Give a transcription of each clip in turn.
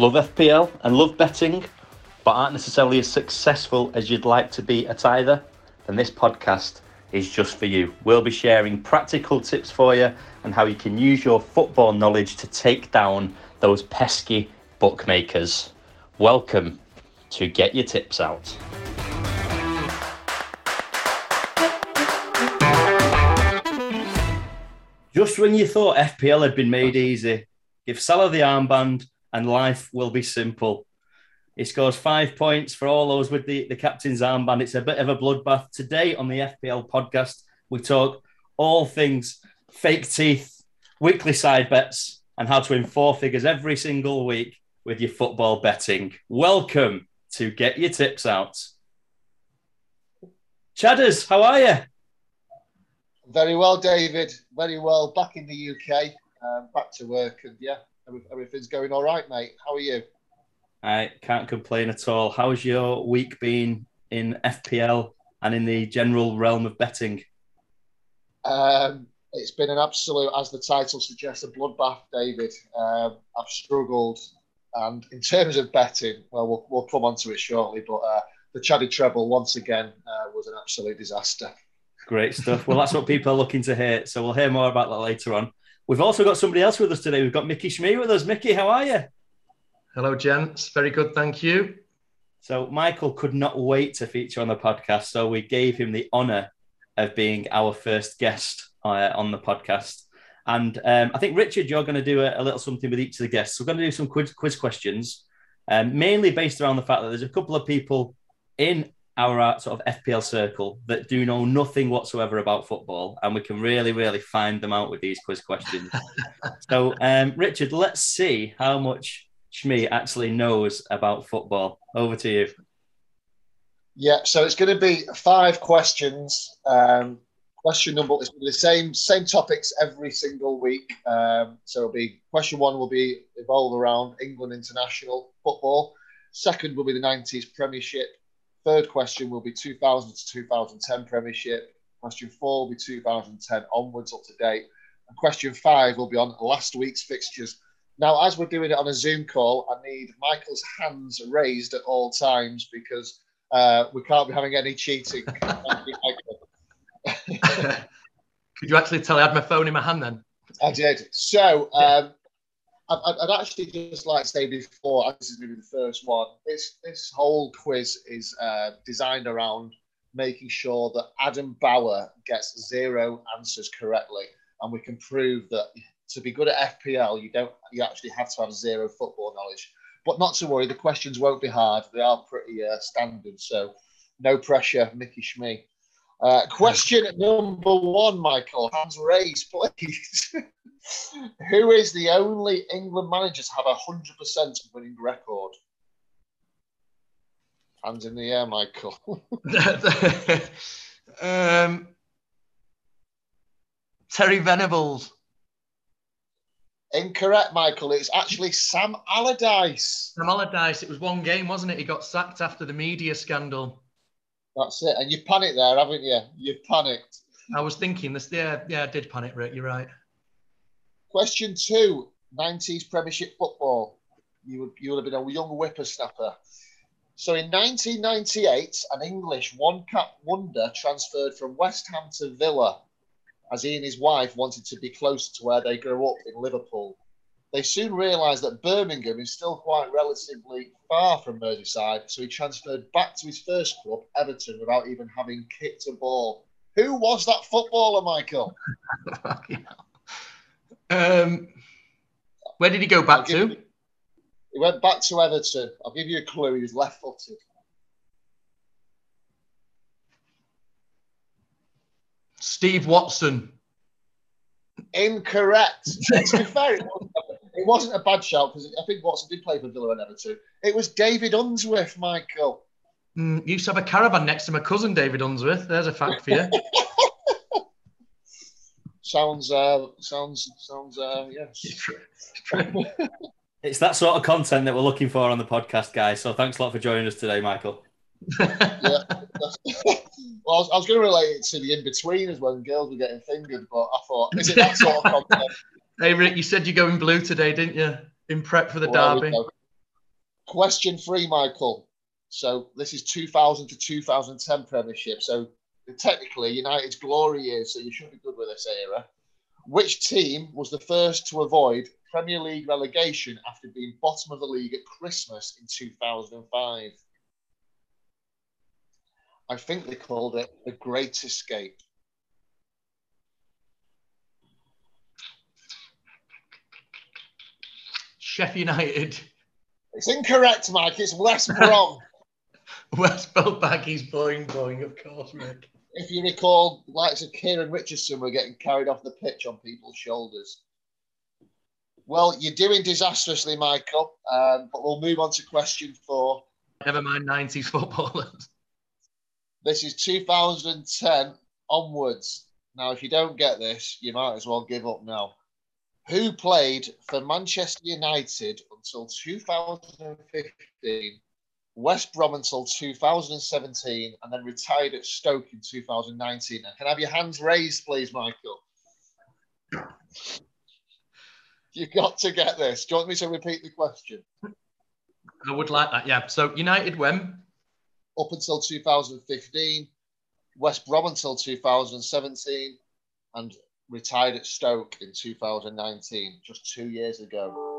Love FPL and love betting, but aren't necessarily as successful as you'd like to be at either? Then this podcast is just for you. We'll be sharing practical tips for you and how you can use your football knowledge to take down those pesky bookmakers. Welcome to Get Your Tips Out. Just when you thought FPL had been made easy, give Salah the armband and life will be simple. He scores five points for all those with the, the captain's armband. It's a bit of a bloodbath. Today on the FPL podcast, we talk all things fake teeth, weekly side bets, and how to win four figures every single week with your football betting. Welcome to Get Your Tips Out. Chadders, how are you? Very well, David. Very well. Back in the UK, um, back to work, and yeah, everything's going all right, mate. How are you? I can't complain at all. How's your week been in FPL and in the general realm of betting? Um, it's been an absolute, as the title suggests, a bloodbath, David. Um, I've struggled, and in terms of betting, well, we'll, we'll come on to it shortly, but uh, the Chaddy treble once again uh, was an absolute disaster. Great stuff. Well, that's what people are looking to hear. So we'll hear more about that later on. We've also got somebody else with us today. We've got Mickey Schmee with us. Mickey, how are you? Hello, gents. Very good, thank you. So Michael could not wait to feature on the podcast, so we gave him the honour of being our first guest uh, on the podcast. And um, I think Richard, you're going to do a, a, little something with each of the guests. We're going to do some quiz, quiz questions, um, mainly based around the fact that there's a couple of people in our uh, sort of FPL circle that do know nothing whatsoever about football, and we can really, really find them out with these quiz questions. so, um, Richard, let's see how much Schmee actually knows about football. Over to you. Yeah, so it's going to be five questions. Um, question number is the same same topics every single week. Um, so it'll be question one will be evolve around England international football. Second will be the 90s Premiership. Third question will be 2000 to 2010 Premiership. Question four will be 2010 onwards up to date. And question five will be on last week's fixtures now, as we're doing it on a Zoom call, I need Michael's hands raised at all times because uh, we can't be having any cheating. Could you actually tell I had my phone in my hand then? I did. So, um, I'd, I'd, actually just like to say before, this is maybe the first one, this, this whole quiz is uh, designed around making sure that Adam Bauer gets zero answers correctly. And we can prove that to be good at FPL, you don't you actually have to have zero football knowledge. But not to worry, the questions won't be hard. They are pretty uh, standard, so no pressure, Mickey Schmee. Uh, question number one, Michael. Hands raised, please. Who is the only England manager to have a hundred percent winning record? Hands in the air, Michael. um, Terry Venables. Incorrect, Michael. It's actually Sam Allardyce. Sam Allardyce. It was one game, wasn't it? He got sacked after the media scandal. That's it. And you panicked there, haven't you? You panicked. I was thinking this. Yeah, yeah, I did panic, Rick. You're right. Question two: 90s Premiership football. You would you would have been a young whippersnapper. So in 1998, an English one-cap wonder transferred from West Ham to Villa as he and his wife wanted to be close to where they grew up in Liverpool. They soon realised that Birmingham is still quite relatively far from Merseyside, so he transferred back to his first club, Everton, without even having kicked a ball. Who was that footballer, Michael? um, where did he go back to? You, he went back to Everton. I'll give you a clue. He was left-footed. Steve Watson. Incorrect. to be fair, it wasn't, it wasn't a bad shout because I think Watson did play for Villa and Everton. It was David Unsworth, Michael. Mm, used to have a caravan next to my cousin David Unsworth. There's a fact for you. sounds, uh, sounds, sounds, uh, yes. it's that sort of content that we're looking for on the podcast, guys. So thanks a lot for joining us today, Michael. yeah. well, I was, I was, going to relate it to the in betweeners when girls were getting fingered, but I thought, is it that sort of content? hey, Rick, you said you're going blue today, didn't you? In prep for the well, derby. Question three, Michael. So this is 2000 to 2010 Premiership. So technically, United's glory years. So you should be good with this era. Which team was the first to avoid Premier League relegation after being bottom of the league at Christmas in 2005? I think they called it the Great Escape. Sheffield United. It's incorrect, Mike. It's West Brom. West Brom baggies boing boing, of course, Rick. If you recall, likes of Kieran Richardson were getting carried off the pitch on people's shoulders. Well, you're doing disastrously, Michael. Um, but we'll move on to question four. Never mind 90s footballers. This is 2010 onwards. Now, if you don't get this, you might as well give up now. Who played for Manchester United until 2015, West Brom until 2017, and then retired at Stoke in 2019? And can I have your hands raised, please, Michael? You've got to get this. Do you want me to repeat the question? I would like that, yeah. So United when? Up until 2015, West Brom until 2017, and retired at Stoke in 2019, just two years ago.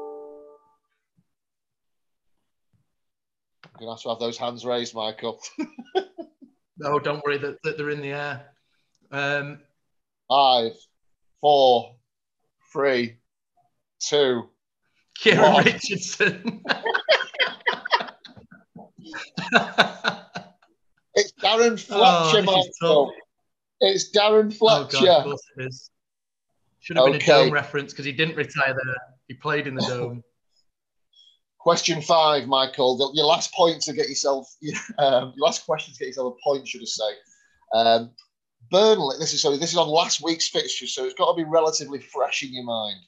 Going to have to have those hands raised, Michael. No, don't worry that, that they're in the air. Um, Five, four, three, two. Kieran What? Richardson. It's Darren Fletcher, Oh, Michael. It's Darren Fletcher. oh. God, of course it is. Should have been Okay. a dome reference because he didn't retire there. He played in the dome. Question five, Michael. The- Your last point to get yourself, um, your last question to get yourself a point, should I say? Um, Burnley. This is sorry. This is on last week's fixture, so it's got to be relatively fresh in your mind.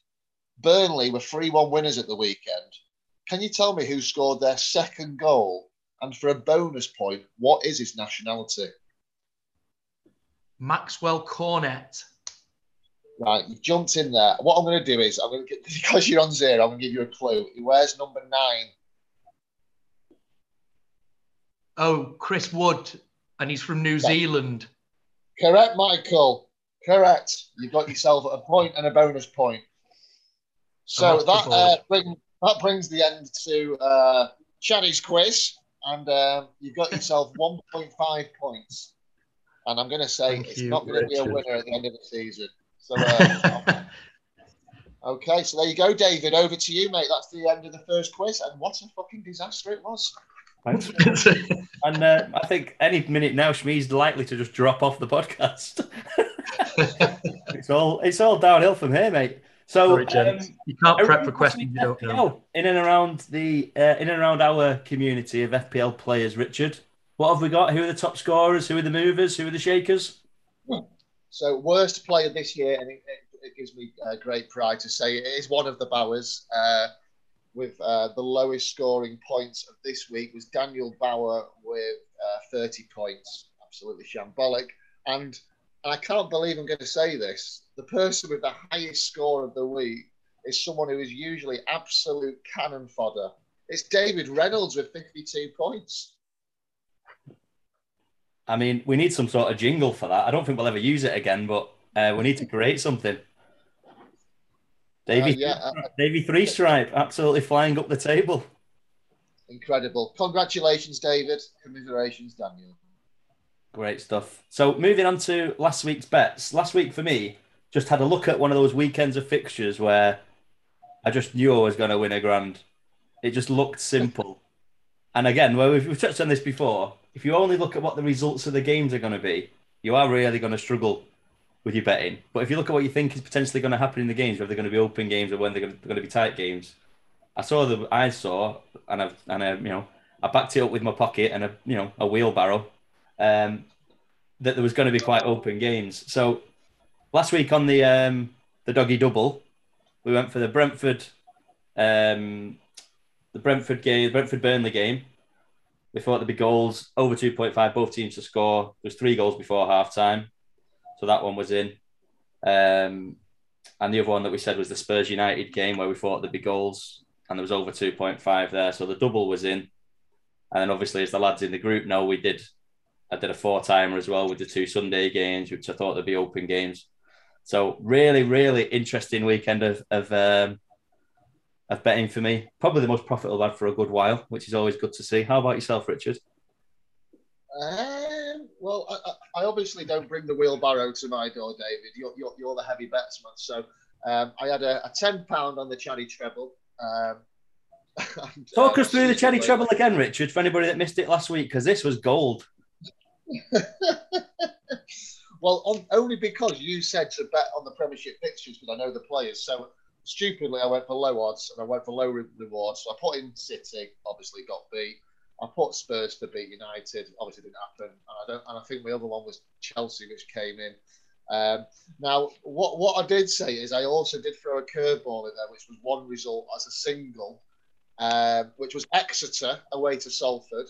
Burnley were three-one winners at the weekend. Can you tell me who scored their second goal? And for a bonus point, what is his nationality? Maxwell Cornet. Right, you've jumped in there. What I'm going to do is, I'm going to get because you're on zero. I'm going to give you a clue. He wears number nine. Oh, Chris Wood. And he's from New Yeah. Zealand. Correct, Michael. Correct. You've got yourself a point and a bonus point. So that uh, bring, that brings the end to uh, Chaddy's quiz, and um, you've got yourself 1.5 points. And I'm going to say Thank it's you, not going to be a winner at the end of the season. So, uh, okay, so there you go, David. Over to you, mate. That's the end of the first quiz, and what a fucking disaster it was. Thanks. And uh, I think any minute now, Shmee's likely to just drop off the podcast. it's all it's all downhill from here, mate. So Sorry, um, you can't prep for questions you don't know. In and around the uh, in and around our community of FPL players, Richard. What have we got? Who are the top scorers? Who are the movers? Who are the shakers? So, worst player this year, and it, it, it gives me uh, great pride to say it is one of the Bowers. Uh, with uh, the lowest scoring points of this week was Daniel Bauer with uh, 30 points. Absolutely shambolic. And, and I can't believe I'm going to say this. The person with the highest score of the week is someone who is usually absolute cannon fodder. It's David Reynolds with 52 points. I mean, we need some sort of jingle for that. I don't think we'll ever use it again, but uh, we need to create something. Davy, Uh, yeah, uh, Davy Three Stripe, absolutely flying up the table. incredible. Congratulations, David. Commiserations, Daniel. Great stuff. So moving on to last week's bets. Last week for me, just had a look at one of those weekends of fixtures where I just knew I was going to win a grand. It just looked simple. And again, well, we've, we've touched on this before. If you only look at what the results of the games are going to be, you are really going to struggle with your betting. But if you look at what you think is potentially going to happen in the games, whether they're going to be open games or when they're going to, be tight games, I saw the I saw and I've and I you know I backed it up with my pocket and a you know a wheelbarrow um, that there was going to be quite open games. So last week on the um, the doggy double, we went for the Brentford um, the Brentford game, Brentford Burnley game. We thought there'd be goals over two point five, both teams to score. There was three goals before half time, so that one was in. Um, and the other one that we said was the Spurs United game where we thought there'd be goals and there was over 2.5 there. So the double was in. And then obviously, as the lads in the group know, we did I did a four timer as well with the two Sunday games, which I thought would be open games. So really, really interesting weekend of of, um, of betting for me. Probably the most profitable I've had for a good while, which is always good to see. How about yourself, Richard? Um, well, I, I, obviously don't bring the wheelbarrow to my door, David. You're, you're, you're the heavy betsman. So um, I had a, a £10 on the Chaddy treble. Um, and, Talk us through the Chaddy treble again, Richard, for anybody that missed it last week, because this was gold. well, on, only because you said to bet on the Premiership fixtures because I know the players. So stupidly, I went for low odds and I went for low rewards. So I put in City, obviously got beat. I put Spurs to beat United, obviously didn't happen. And I don't, and I think my other one was Chelsea, which came in. Um, now, what what I did say is I also did throw a curveball in there, which was one result as a single, um, which was Exeter away to Salford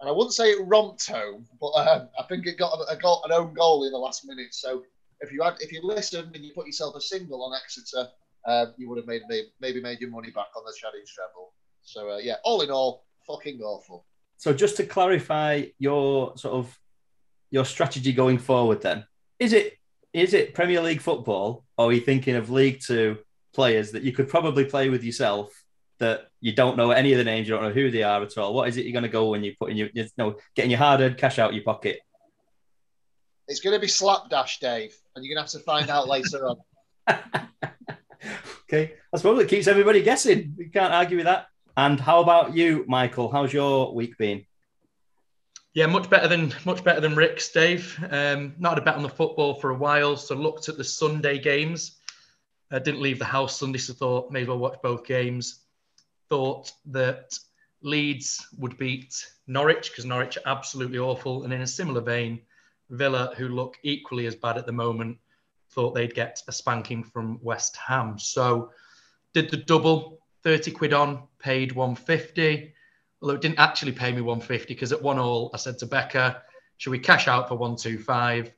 and I wouldn't say it romped home, but um, I think it got a, goal, an own goal in the last minute. So if you had, if you listened and you put yourself a single on Exeter, um, you would have made maybe made your money back on the Challenge treble. So uh, yeah, all in all, fucking awful. So just to clarify your sort of your strategy going forward, then is it is it Premier League football, or are you thinking of League Two players that you could probably play with yourself that you don't know any of the names, you don't know who they are at all. What is it you're going to go when you put in your, you know, getting your hard earned cash out of your pocket? It's going to be slapdash, Dave, and you're going to have to find out later on. okay, suppose it keeps everybody guessing. You can't argue with that. And how about you, Michael? How's your week been? Yeah, much better than much better than Rick's, Dave. Um, not had a bet on the football for a while, so looked at the Sunday games. I didn't leave the house Sunday, so thought may as well watch both games thought that Leeds would beat Norwich because Norwich are absolutely awful. And in a similar vein, Villa, who look equally as bad at the moment, thought they'd get a spanking from West Ham. So did the double, 30 quid on, paid 150. Although it didn't actually pay me 150 because at one all, I said to Becca, should we cash out for 125?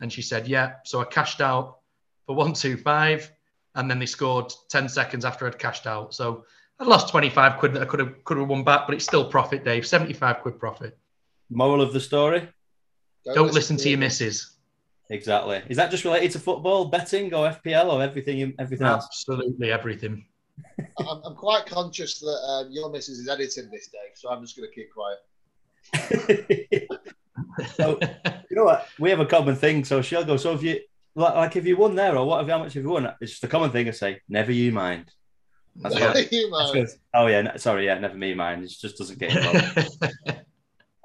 And she said, yeah. So I cashed out for 125 and then they scored 10 seconds after I'd cashed out. So I lost 25 quid that I could have could have won back, but it's still profit, Dave. 75 quid profit. Moral of the story? Don't, Don't listen, listen, to your missus. Exactly. Is that just related to football, betting, or FPL, or everything? Everything else? Absolutely everything. I'm, I'm, quite conscious that um, your missus is editing this, Dave, so I'm just going to keep quiet. so, you know what? We have a common thing. So she'll go. So if you like, like if you won there, or what? Have how much have you won? It's just a common thing. I say, never you mind. That's what, you that's oh yeah, sorry, yeah, never me mind. It just doesn't get involved.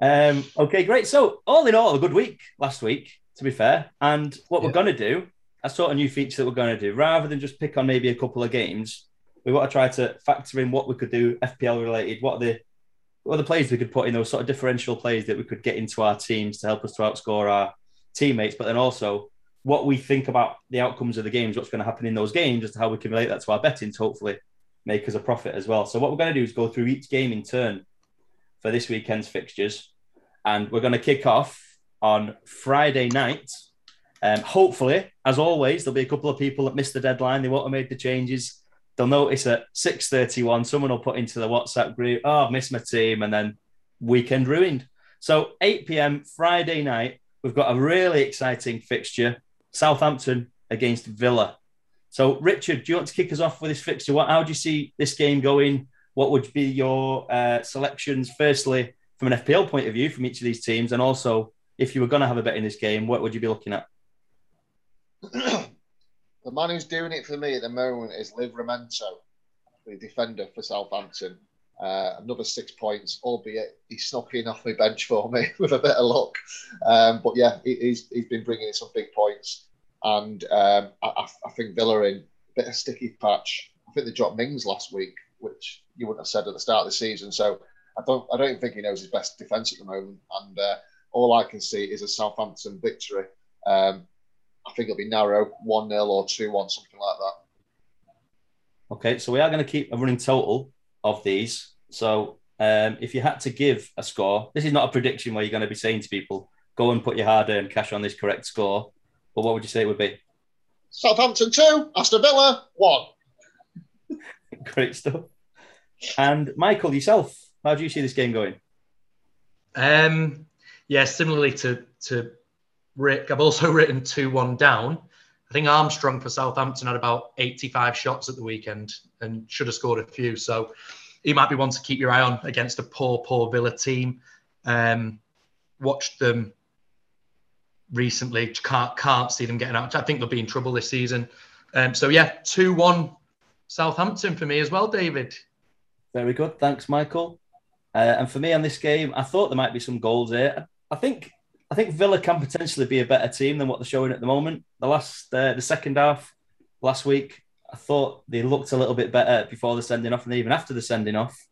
um, okay, great. So all in all, a good week last week, to be fair. And what yeah. we're gonna do, a sort of new feature that we're gonna do, rather than just pick on maybe a couple of games, we want to try to factor in what we could do FPL related, what are the what are the plays we could put in those sort of differential plays that we could get into our teams to help us to outscore our teammates, but then also what we think about the outcomes of the games, what's going to happen in those games, as to how we can relate that to our betting to hopefully make us a profit as well. So what we're going to do is go through each game in turn for this weekend's fixtures, and we're going to kick off on Friday night. Um, hopefully, as always, there'll be a couple of people that missed the deadline. They won't have made the changes. They'll notice at six thirty-one, someone will put into the WhatsApp group, "Oh, I've missed my team," and then weekend ruined. So eight p.m. Friday night, we've got a really exciting fixture: Southampton against Villa. So, Richard, do you want to kick us off with this fixture? What, how do you see this game going? What would be your uh, selections, firstly, from an FPL point of view, from each of these teams? And also, if you were going to have a bet in this game, what would you be looking at? the man who's doing it for me at the moment is Liv Livramento, the defender for Southampton. Uh, another six points, albeit he snuck in off my bench for me with a bit of luck. Um, but yeah, he, he's, he's been bringing in some big points and um, I, I, think Villa in a bit of sticky patch. I think they dropped Mings last week, which you wouldn't have said at the start of the season. So I don't, I don't think he knows his best defence at the moment. And uh, all I can see is a Southampton victory. Um, I think it'll be narrow, one 0 or two one, something like that. Okay, so we are going to keep a running total of these. So um, if you had to give a score, this is not a prediction where you're going to be saying to people, "Go and put your hard-earned cash on this correct score." But what would you say it would be? Southampton two, Aston Villa one. Great stuff. And Michael, yourself, how do you see this game going? Um, yeah, similarly to to Rick, I've also written two one down. I think Armstrong for Southampton had about 85 shots at the weekend and should have scored a few. So he might be one to keep your eye on against a poor, poor Villa team. Um, watched them recently. Can't can't see them getting out. I think they'll be in trouble this season. Um, so yeah, two one Southampton for me as well, David. Very good, thanks, Michael. Uh, and for me on this game, I thought there might be some goals here. I think I think Villa can potentially be a better team than what they're showing at the moment. The last uh, the second half last week, I thought they looked a little bit better before the sending off, and even after the sending off,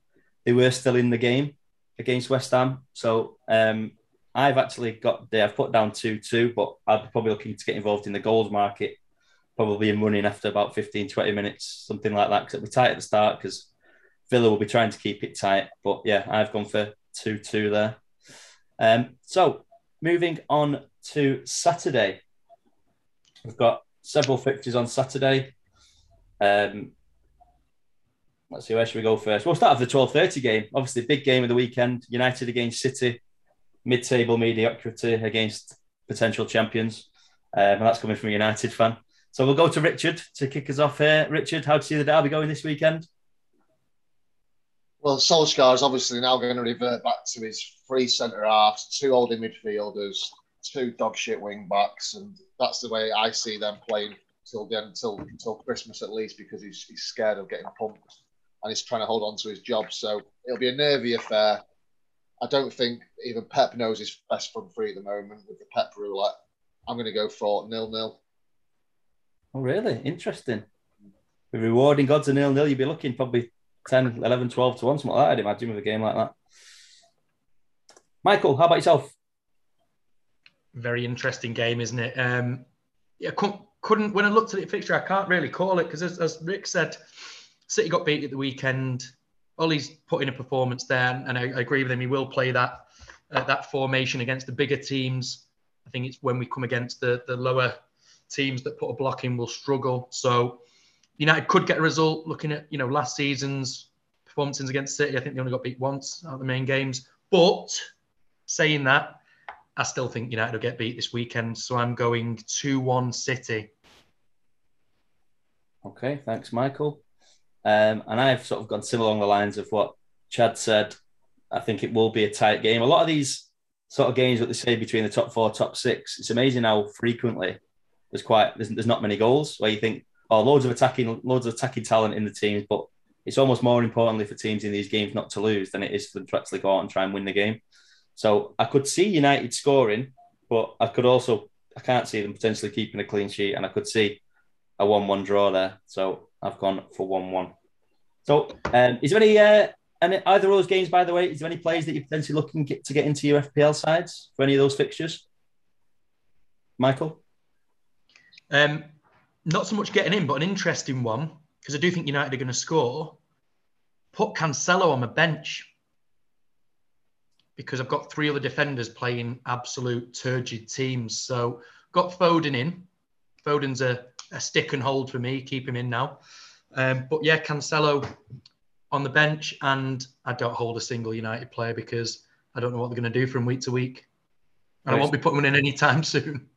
they were still in the game against West Ham. So um, I've actually got there. I've put down two two, but I'd be probably looking to get involved in the goals market, probably in running after about 15, 20 minutes, something like that. Because it'll be tight at the start because Villa will be trying to keep it tight. But yeah, I've gone for two two there. Um, so moving on to Saturday, we've got several fixtures on Saturday. Um, let's see where should we go first. We'll start with the twelve thirty game. Obviously, big game of the weekend. United against City mid-table mediocrity against potential champions. Um, and that's coming from a United fan. So we'll go to Richard to kick us off here. Richard, how do you see the derby going this weekend? Well, Solskjaer is obviously now going to revert back to his three centre halves, two holding midfielders, two dog shit wing backs, and that's the way I see them playing till the end, until until Christmas at least, because he's, he's scared of getting pumped and he's trying to hold on to his job. So it'll be a nervy affair. I don't think even Pep knows his best front three at the moment with the Pep roulette. I'm going to go for nil nil. Oh, really? Interesting. The rewarding gods of nil nil, you'd be looking probably 10, 11, 12 to 1, something like that, I'd imagine, with a game like that. Michael, how about yourself? Very interesting game, isn't it? Um, yeah, couldn't, when I looked at the fixture, I can't really call it because, as, as Rick said, City got beat at the weekend. Ollie's put in a performance there, and I, I agree with him. He will play that uh, that formation against the bigger teams. I think it's when we come against the the lower teams that put a block in will struggle. So United could get a result. Looking at you know last season's performances against City, I think they only got beat once out of the main games. But saying that, I still think United will get beat this weekend. So I'm going two one City. Okay, thanks, Michael. Um, and I've sort of gone similar along the lines of what Chad said. I think it will be a tight game. A lot of these sort of games, what they say between the top four, top six, it's amazing how frequently there's quite there's, there's not many goals where you think, oh, loads of attacking, loads of attacking talent in the teams, but it's almost more importantly for teams in these games not to lose than it is for them to actually go out and try and win the game. So I could see United scoring, but I could also I can't see them potentially keeping a clean sheet, and I could see a one-one draw there. So I've gone for one-one. So, um, is there any uh, any either of those games, by the way? Is there any players that you're potentially looking to get into your FPL sides for any of those fixtures? Michael, um, not so much getting in, but an interesting one because I do think United are going to score. Put Cancelo on the bench because I've got three other defenders playing absolute turgid teams. So got Foden in. Foden's a a stick and hold for me. Keep him in now. Um, but yeah, Cancelo on the bench, and I don't hold a single United player because I don't know what they're going to do from week to week. And I won't be putting one in anytime soon.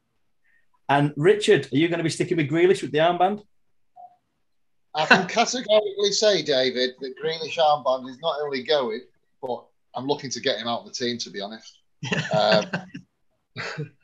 And Richard, are you going to be sticking with Grealish with the armband? I can categorically say, David, that Grealish armband is not only going, but I'm looking to get him out of the team, to be honest. um,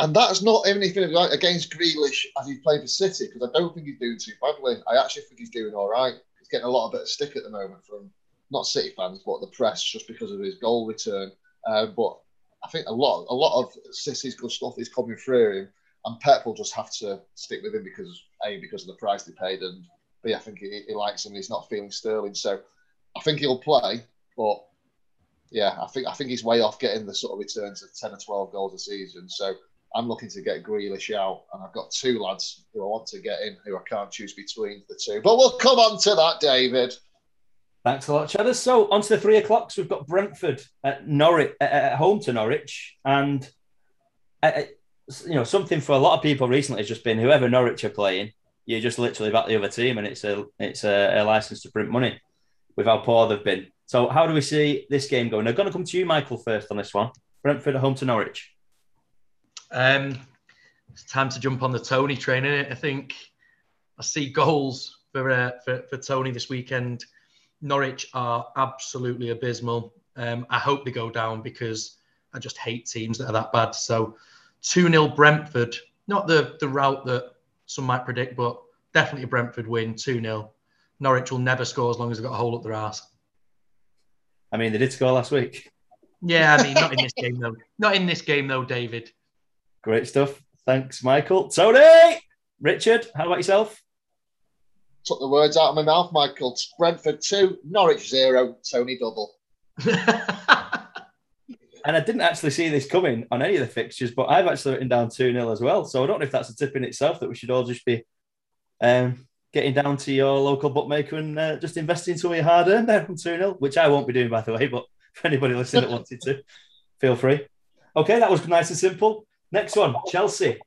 And that's not anything against Grealish as he's played for City, because I don't think he's doing too badly. I actually think he's doing all right. He's getting a lot of bit of stick at the moment from not City fans, but the press, just because of his goal return. Uh, but I think a lot, a lot of City's good stuff is coming through him, and Pep will just have to stick with him because a because of the price they paid, and b I think he, he likes him. He's not feeling Sterling, so I think he'll play. But yeah, I think I think he's way off getting the sort of returns of ten or twelve goals a season. So I'm looking to get Grealish out, and I've got two lads who I want to get in who I can't choose between the two. But we'll come on to that, David. Thanks a lot, Cheddar. So on to the three o'clocks. We've got Brentford at Norwich at home to Norwich, and uh, you know something for a lot of people recently has just been whoever Norwich are playing, you're just literally back the other team, and it's a it's a, a license to print money. with how poor they've been. So, how do we see this game going? I'm going to come to you, Michael, first on this one. Brentford at home to Norwich. Um, it's time to jump on the Toney train, I think I see goals for, uh, for for Toney this weekend. Norwich are absolutely abysmal. Um, I hope they go down because I just hate teams that are that bad. So 2 0 Brentford, not the, the route that some might predict, but definitely a Brentford win 2 0. Norwich will never score as long as they've got a hole up their ass. I mean, they did score last week. Yeah, I mean, not in this game, though. Not in this game, though, David. Great stuff. Thanks, Michael. Toney! Richard, how about yourself? Took the words out of my mouth, Michael. Brentford 2, Norwich 0, Toney double. and I didn't actually see this coming on any of the fixtures, but I've actually written down 2 0 as well. So I don't know if that's a tip in itself that we should all just be um, getting down to your local bookmaker and uh, just investing some of your hard earned there from 2 0, which I won't be doing, by the way. But for anybody listening that wanted to, feel free. Okay, that was nice and simple. Next one Chelsea.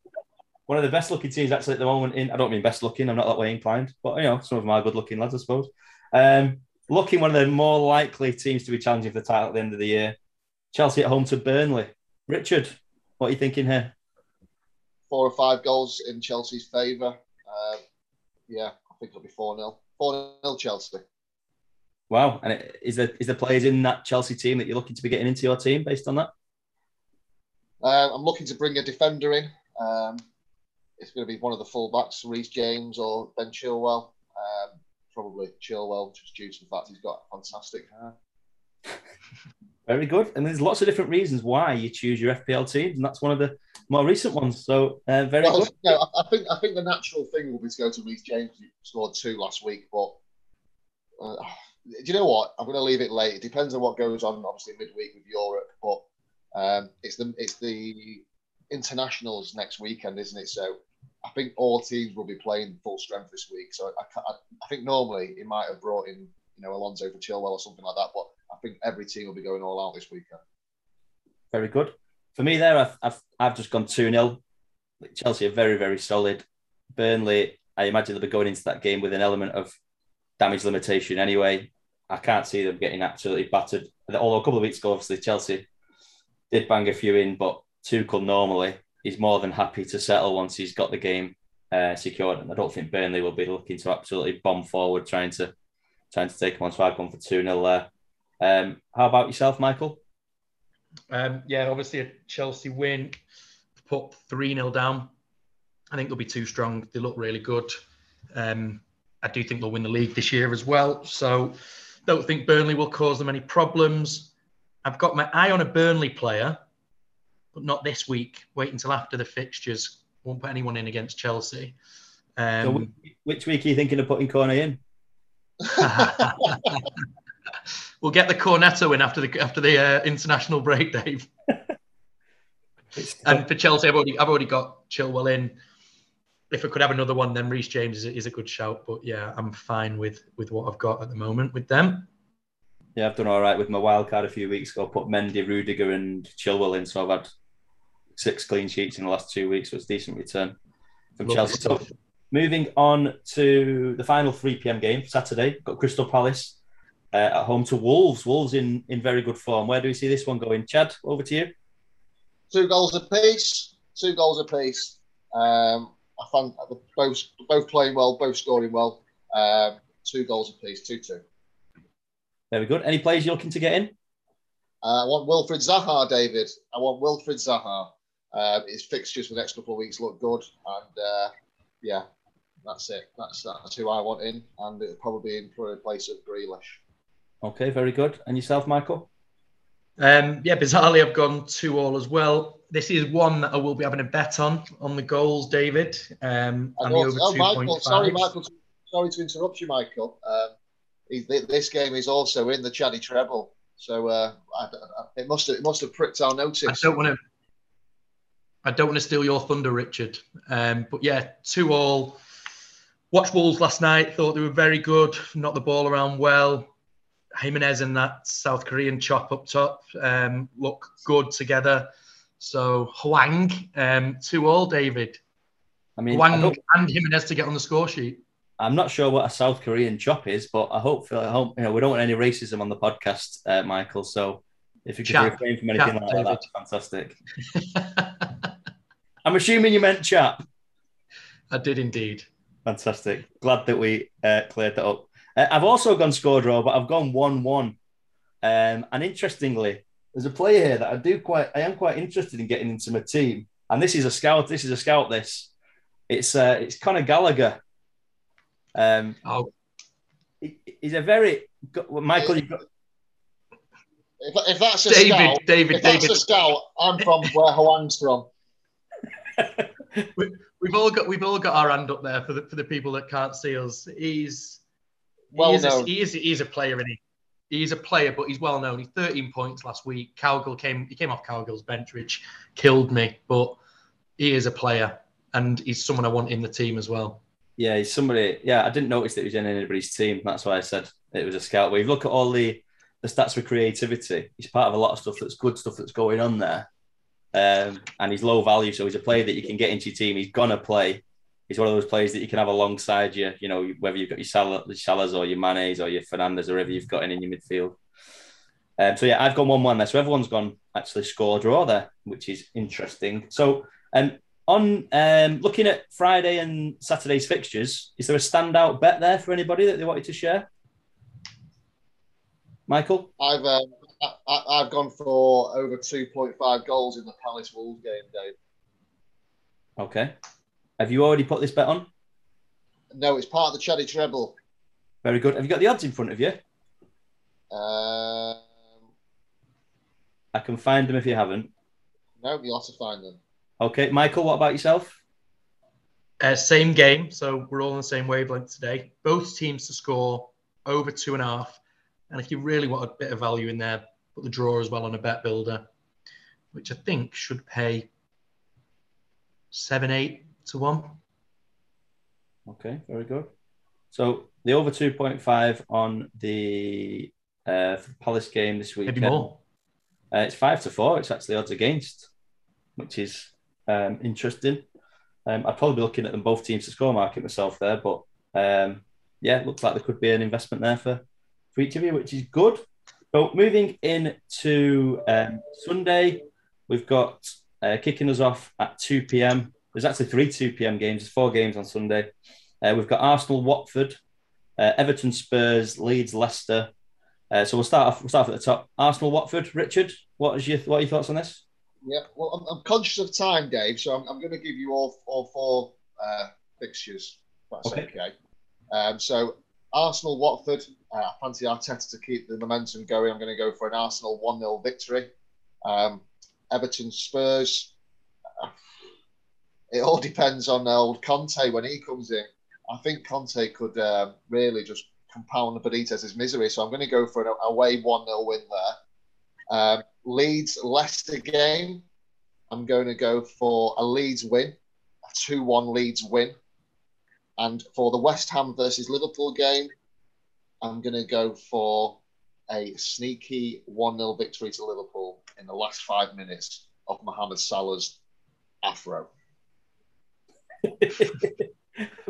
One of the best looking teams actually at the moment. In I don't mean best looking, I'm not that way inclined, but you know, some of them are good looking lads, I suppose. Um, looking one of the more likely teams to be challenging for the title at the end of the year. Chelsea at home to Burnley. Richard, what are you thinking here? Four or five goals in Chelsea's favour. Uh, yeah, I think it'll be 4 0. 4 0 Chelsea. Wow. And is there, is there players in that Chelsea team that you're looking to be getting into your team based on that? Uh, I'm looking to bring a defender in. Um, it's going to be one of the fullbacks, Reece James or Ben Chilwell. Um, probably Chilwell, just due to the fact he's got fantastic hair. Very good. And there's lots of different reasons why you choose your FPL teams, and that's one of the more recent ones. So uh, very well, good. No, I think I think the natural thing will be to go to Reece James. He scored two last week, but uh, do you know what? I'm going to leave it late. It depends on what goes on, obviously midweek with Europe, but um, it's the it's the internationals next weekend, isn't it? So I think all teams will be playing full strength this week. So I, I, I think normally he might have brought in you know Alonso for Chilwell or something like that, but I think every team will be going all out this weekend. Very good. For me, there, I've, I've, I've just gone 2 0. Chelsea are very, very solid. Burnley, I imagine they'll be going into that game with an element of damage limitation anyway. I can't see them getting absolutely battered. Although a couple of weeks ago, obviously, Chelsea did bang a few in, but Tuchel normally is more than happy to settle once he's got the game uh, secured. And I don't think Burnley will be looking to absolutely bomb forward, trying to trying to take them on. So I've gone for 2 0 there. Um, how about yourself, Michael? Um, yeah, obviously a Chelsea win, put 3 0 down. I think they'll be too strong. They look really good. Um, I do think they'll win the league this year as well. So don't think Burnley will cause them any problems. I've got my eye on a Burnley player, but not this week. Wait until after the fixtures. Won't put anyone in against Chelsea. Um, so which week are you thinking of putting Cornet in? we'll get the Cornetto in after the after the uh, international break, Dave. and for Chelsea, I've already I've already got Chilwell in. If I could have another one, then Reece James is, is a good shout. But yeah, I'm fine with with what I've got at the moment with them. Yeah, I've done all right with my wild card a few weeks ago. Put Mendy, Rudiger, and Chilwell in, so I've had six clean sheets in the last two weeks. So it's a decent return from Love Chelsea. Moving on to the final 3 p.m. game Saturday, got Crystal Palace uh, at home to Wolves. Wolves in, in very good form. Where do we see this one going? Chad, over to you. Two goals apiece. Two goals apiece. Um, I found both both playing well, both scoring well. Um, two goals apiece, two two. Very good. Any players you're looking to get in? Uh, I want Wilfried Zaha, David. I want Wilfried Zaha. Uh, his fixtures for the next couple of weeks look good, and uh, yeah, that's it. That's that's who I want in, and it'll probably be in for a place of Grealish. Okay, very good. And yourself, Michael? Um, yeah, bizarrely, I've gone two all as well. This is one that I will be having a bet on on the goals, David. Um, and the over oh, Michael, sorry, Michael. Sorry to interrupt you, Michael. Um, this game is also in the Chaddy treble, so uh, I, I, it must have, it must have pricked our notice. I don't want to. I don't want to steal your thunder, Richard. Um, but yeah, two all. Watched Wolves last night. Thought they were very good. Knocked the ball around well. Jimenez and that South Korean chop up top um, look good together. So Hwang, um, two all, David. I mean, Hwang I and Jimenez to get on the score sheet. I'm not sure what a South Korean chop is, but I hope, I hope you know we don't want any racism on the podcast, uh, Michael. So if you could Chap. refrain from anything Chap, like that, that's fantastic. I'm assuming you meant chap. I did indeed. Fantastic. Glad that we uh, cleared that up. Uh, I've also gone score draw, but I've gone one-one. Um, and interestingly, there's a player here that I do quite, I am quite interested in getting into my team. And this is a scout. This is a scout. This, it's uh, it's Conor Gallagher. Um, Oh, he's a very Michael. You've got, If, if that's a David, scout, David, if that's a scout, I'm from where Hwang's from. We've all got we've all got our hand up there for the for the people that can't see us. He's Well he is, a, known. he is he's a player, and he he's a player, but he's well known. He's 13 points last week. Cowgill came he came off Cowgill's bench, which killed me, but he is a player, and he's someone I want in the team as well. yeah, he's somebody. Yeah, I didn't notice that he was in anybody's team. That's why I said it was a scout. But if you look at all the the stats for creativity, he's part of a lot of stuff that's good stuff that's going on there. Um, and he's low value, so he's a player that you can get into your team. He's gonna play. He's one of those players that you can have alongside you. You know, whether you've got your Salah, the Salahs or your Manes or your Fernandes or whoever you've got in in your midfield. Um, so yeah, I've gone one-one there. So everyone's gone actually score draw there, which is interesting. So um, on um, looking at Friday and Saturday's fixtures, is there a standout bet there for anybody that they wanted to share? Michael? I've um, I, I- I've gone for over 2.5 goals in the Palace Wolves game, Dave. Okay. Have you already put this bet on? No, it's part of the Chaddy Treble. Very good. Have you got the odds in front of you? Um, I can find them if you haven't. no, you'll have to find them. Okay, Michael, what about yourself? Uh, same game, so we're all on the same wavelength today. Both teams to score over two and a half, and if you really want a bit of value in there, put the draw as well on a bet builder, which I think should pay seven, eight to one. Okay, very good. So the over 2.5 on the uh, Palace game this week. Maybe more. Uh, it's five to four. It's actually odds against, which is um, interesting. Um, I'd probably be looking at them both teams to score market myself there, but um, yeah, it looks like there could be an investment there for, for each of you, which is good. So moving into um, Sunday, we've got uh, kicking us off at 2 p.m. There's actually three 2 p.m. games. There's four games on Sunday. Uh, we've got Arsenal, Watford, uh, Everton, Spurs, Leeds, Leicester. Uh, so we'll start off. We'll start off at the top. Arsenal, Watford. Richard, what is your what are your thoughts on this? Yeah, well, I'm, I'm conscious of time, Dave, so I'm, I'm going to give you all all four uh, fixtures. That's Okay. okay. Um, so Arsenal, Watford. Uh, I fancy Arteta to keep the momentum going. I'm going to go for an Arsenal one 0 victory. Um, Everton, Spurs. Uh, It all depends on old Conte when he comes in. I think Conte could um, really just compound Benitez's misery. So I'm going to go for an away 1 0 win there. Um, Leeds Leicester game. I'm going to go for a Leeds win, a 2 1 Leeds win. And for the West Ham versus Liverpool game, I'm going to go for a sneaky 1 0 victory to Liverpool in the last five minutes of Mohamed Salah's afro.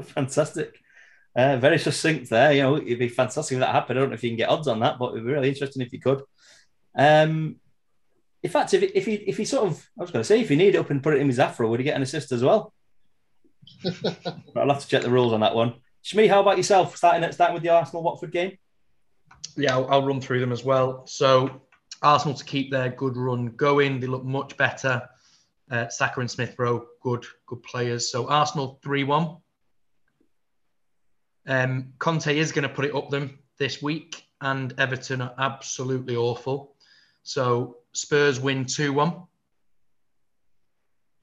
fantastic. Uh, very succinct there. You know, it'd be fantastic if that happened. I don't know if you can get odds on that, but it'd be really interesting if you could. Um, in fact, if, if he if he sort of, I was going to say, if he needed it up and put it in his afro, would he get an assist as well? I'll have to check the rules on that one. Shmi, how about yourself? Starting at starting with the Arsenal Watford game. Yeah, I'll, I'll run through them as well. So Arsenal to keep their good run going. They look much better. Uh, Saka and Smith Rowe, good, good players. So Arsenal 3 1. Um, Conte is going to put it up them this week, and Everton are absolutely awful. So Spurs win 2 1.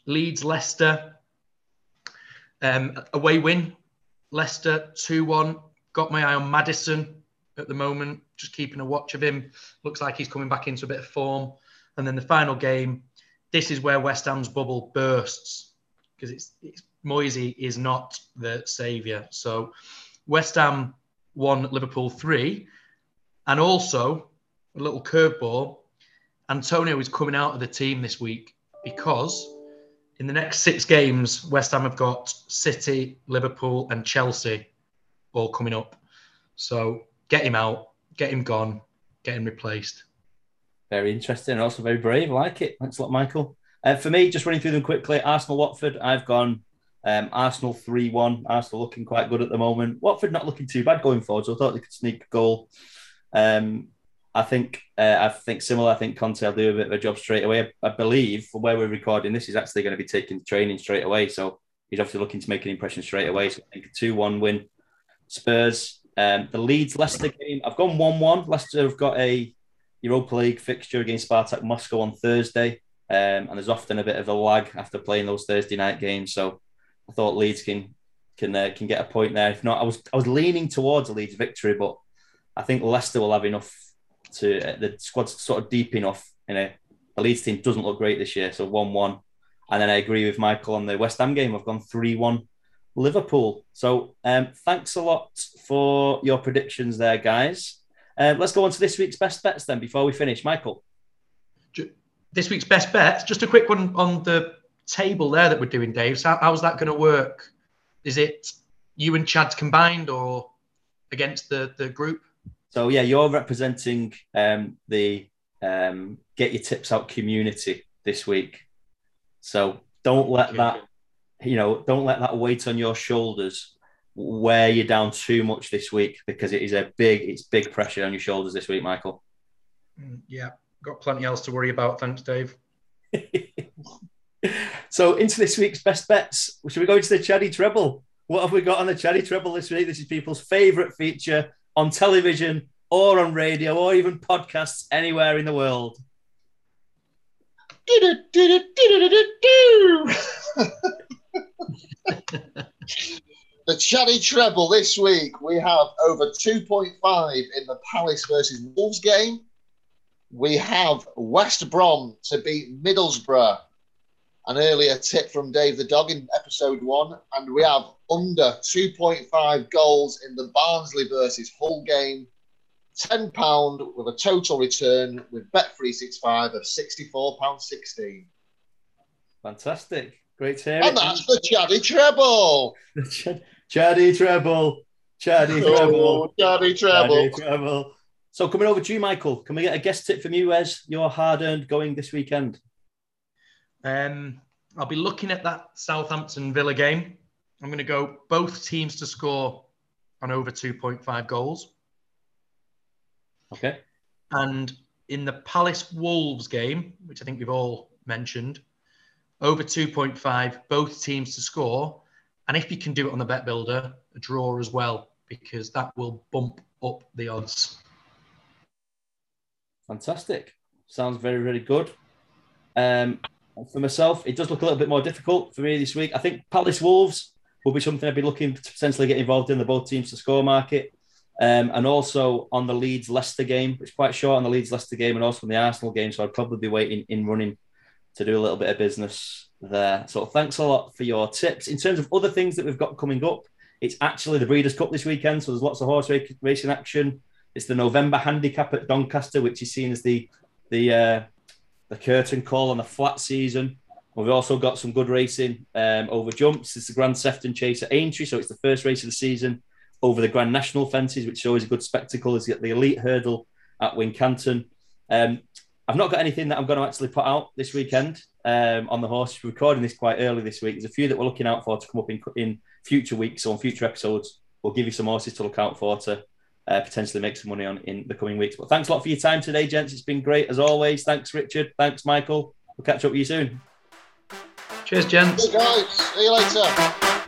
Leeds Leicester, um, away win. Leicester 2 1. Got my eye on Maddison at the moment, just keeping a watch of him. Looks like he's coming back into a bit of form. And then the final game, this is where West Ham's bubble bursts because it's, it's Moyesy is not the saviour. So West Ham won Liverpool three, and also a little curveball. Antonio is coming out of the team this week because in the next six games, West Ham have got City, Liverpool, and Chelsea. all coming up. So get him out, get him gone, get him replaced. Very interesting and also very brave. I like it. Thanks a lot, Michael. Uh, for me, just running through them quickly Arsenal Watford, I've gone um, Arsenal 3 1. Arsenal looking quite good at the moment. Watford not looking too bad going forward, so I thought they could sneak a goal. Um, I think uh, I think similar. I think Conte will do a bit of a job straight away. I, believe where we're recording this, is actually going to be taking training straight away. So he's obviously looking to make an impression straight away. So I think a 2 1 win. Spurs, um, the Leeds Leicester game, I've gone 1 1. Leicester have got a Europa League fixture against Spartak Moscow on Thursday. Um, and there's often a bit of a lag after playing those Thursday night games. So I thought Leeds can can uh, can get a point there. If not, I was I was leaning towards a Leeds victory, but I think Leicester will have enough to uh, the squad's sort of deep enough. You know, the Leeds team doesn't look great this year, so one one. And then I agree with Michael on the West Ham game. I've gone three one Liverpool. So um, thanks a lot for your predictions there, guys. Uh, let's go on to this week's best bets then before we finish. Michael. This week's best bets. Just a quick one on the table there that we're doing, Dave. So how, how's that going to work? Is it you and Chad combined or against the, the group? So yeah, you're representing um, the um, Get Your Tips Out community this week. So don't let that, you know, don't let that weight on your shoulders wear you down too much this week because it is a big, it's big pressure on your shoulders this week, Michael. Mm, yeah, got plenty else to worry about. Thanks, Dave. so into this week's best bets, should we go into the Chaddy Treble? What have we got on the Chaddy Treble this week? This is people's favourite feature on television or on radio or even podcasts anywhere in the world. the Chaddy Treble this week, we have over 2.5 in the Palace versus Wolves game. We have West Brom to beat Middlesbrough an earlier tip from Dave the Dog in episode one, and we have under 2.5 goals in the Barnsley versus Hull game. £10 with a total return with Bet365 of £64.16. Fantastic. Great to hear And that's the Chaddy Treble. the Ch- Chaddy Treble. Chaddy Oh, Treble. Chaddy Treble. Chaddy Treble. So coming over to you, Michael. Can we get a guest tip from you as your hard-earned going this weekend? Um, I'll be looking at that Southampton Villa game. I'm going to go both teams to score on over 2.5 goals. Okay. And in the Palace Wolves game, which I think we've all mentioned, over 2.5, both teams to score. And if you can do it on the bet builder, a draw as well, because that will bump up the odds. Fantastic. Sounds very, very good. Um, for myself, it does look a little bit more difficult for me this week. I think Palace Wolves will be something I'd be looking to potentially get involved in the both teams to score market. Um, and also on the Leeds Leicester game, it's quite short on the Leeds Leicester game and also on the Arsenal game. So I'd probably be waiting in running to do a little bit of business there. So thanks a lot for your tips. In terms of other things that we've got coming up, it's actually the Breeders' Cup this weekend. So there's lots of horse racing action. It's the November handicap at Doncaster, which is seen as the the uh, the curtain call on the flat season. We've also got some good racing um, over jumps. It's the Grand Sefton Chase at Aintree, so it's the first race of the season over the Grand National fences, which is always a good spectacle. Is the Elite Hurdle at Wincanton. Um, I've not got anything that I'm going to actually put out this weekend um, on the horse. We're recording this quite early this week. There's a few that we're looking out for to come up in, in future weeks. So on future episodes, we'll give you some horses to look out for to uh, potentially make some money on in the coming weeks. But thanks a lot for your time today, gents. It's been great as always. Thanks, Richard. Thanks, Michael. We'll catch up with you soon. Cheers, gents. Hey guys, see you later.